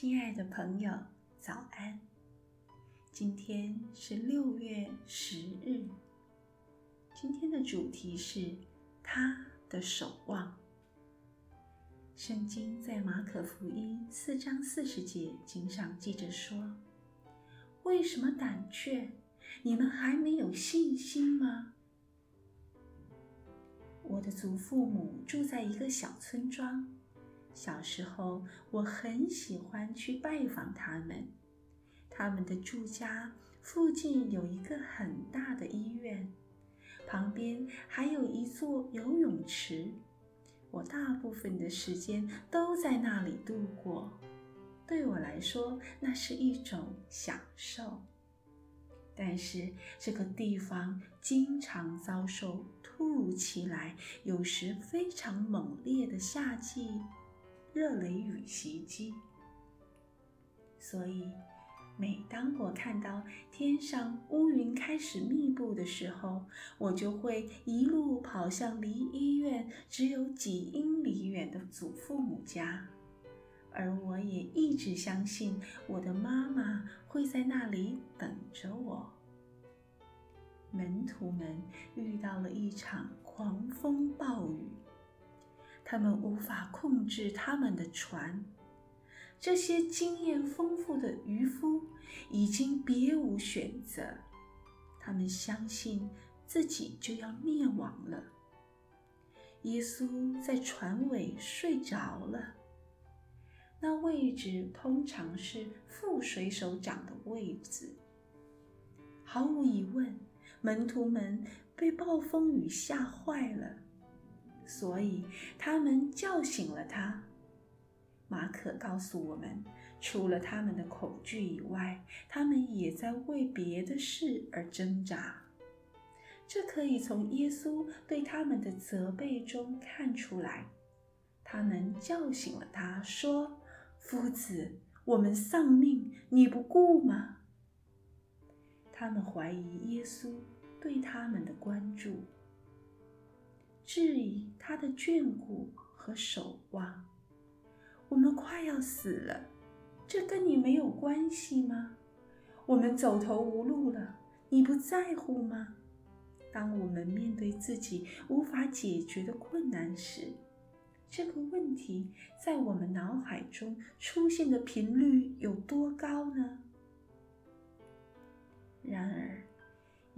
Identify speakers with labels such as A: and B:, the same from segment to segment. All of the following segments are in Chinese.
A: 亲爱的朋友，早安！今天是六月十日。今天的主题是他的守望。圣经在马可福音四章四十节经上记着说：“为什么胆怯？你们还没有信心吗？”我的祖父母住在一个小村庄。小时候，我很喜欢去拜访他们。他们的住家附近有一个很大的医院，旁边还有一座游泳池。我大部分的时间都在那里度过，对我来说，那是一种享受。但是这个地方经常遭受突如其来、有时非常猛烈的夏季热雷雨袭击，所以每当我看到天上乌云开始密布的时候，我就会一路跑向离医院只有几英里远的祖父母家，而我也一直相信我的妈妈会在那里等着我。门徒们遇到了一场狂风暴雨。他们无法控制他们的船，这些经验丰富的渔夫已经别无选择。他们相信自己就要灭亡了。耶稣在船尾睡着了，那位置通常是副水手长的位置。毫无疑问，门徒们被暴风雨吓坏了。所以他们叫醒了他。马可告诉我们，除了他们的恐惧以外，他们也在为别的事而挣扎。这可以从耶稣对他们的责备中看出来。他们叫醒了他，说：“夫子，我们丧命，你不顾吗？”他们怀疑耶稣对他们的关注。质疑他的眷顾和守望。我们快要死了，这跟你没有关系吗？我们走投无路了，你不在乎吗？当我们面对自己无法解决的困难时，这个问题在我们脑海中出现的频率有多高呢？然而，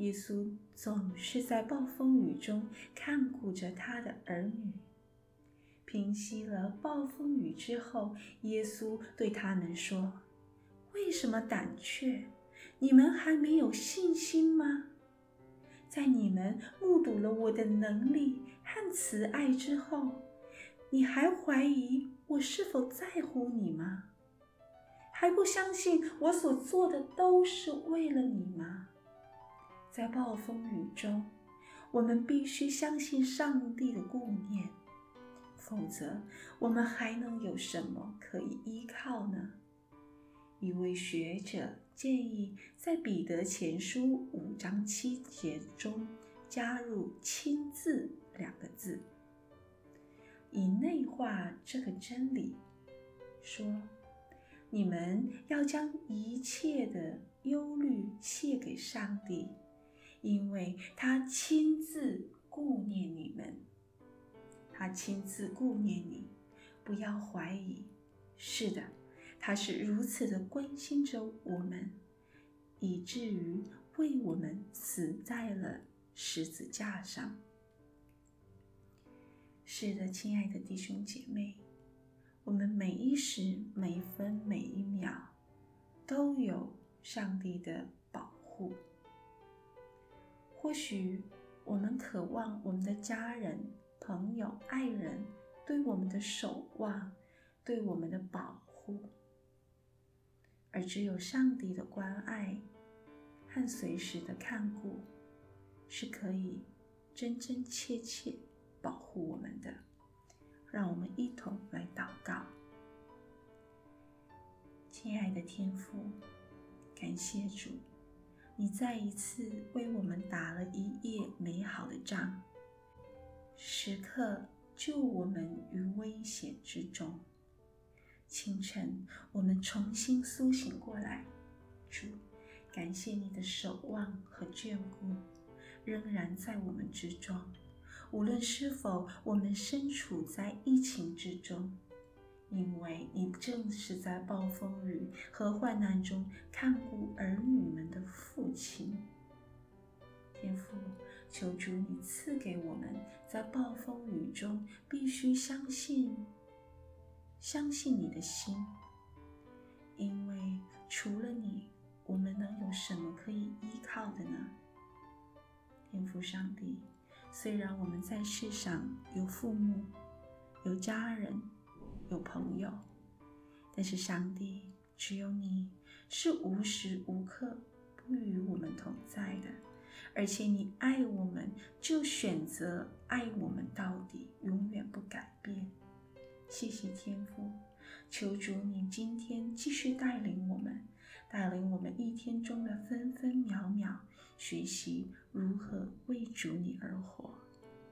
A: 耶稣总是在暴风雨中看顾着他的儿女。平息了暴风雨之后，耶稣对他们说：“为什么胆怯？你们还没有信心吗？在你们目睹了我的能力和慈爱之后，你还怀疑我是否在乎你吗？还不相信我所做的都是为了你吗？”在暴风雨中，我们必须相信上帝的顾念，否则我们还能有什么可以依靠呢？一位学者建议在彼得前书五章七节中加入“亲自”两个字，以内化这个真理，说：你们要将一切的忧虑卸给上帝。因为他亲自顾念你们，他亲自顾念你，不要怀疑。是的，他是如此的关心着我们，以至于为我们死在了十字架上。是的，亲爱的弟兄姐妹，我们每一时、每一分、每一秒都有上帝的保护。或许我们渴望我们的家人、朋友、爱人对我们的守望、对我们的保护，而只有上帝的关爱和随时的看顾，是可以真真切切保护我们的。让我们一同来祷告，亲爱的天父，感谢主。你再一次为我们打了一夜美好的仗，时刻救我们于危险之中。清晨，我们重新苏醒过来。主，感谢你的守望和眷顾，仍然在我们之中。无论是否我们身处在疫情之中，因为你正是在暴风雨和患难中看顾儿女们的父亲。天父，求主你赐给我们在暴风雨中必须相信。相信你的心，因为除了你，我们能有什么可以依靠的呢？天父上帝，虽然我们在世上有父母、有家人、有朋友，但是上帝，只有你是无时无刻不与我们同在的，而且你爱我们，就选择爱我们到底，永远不改变。谢谢天父，求主你今天继续带领我们，带领我们一天中的分分秒秒，学习如何为主你而活。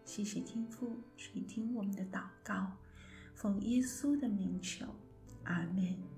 A: 谢谢天父，垂听我们的祷告，奉耶稣的名求，阿门。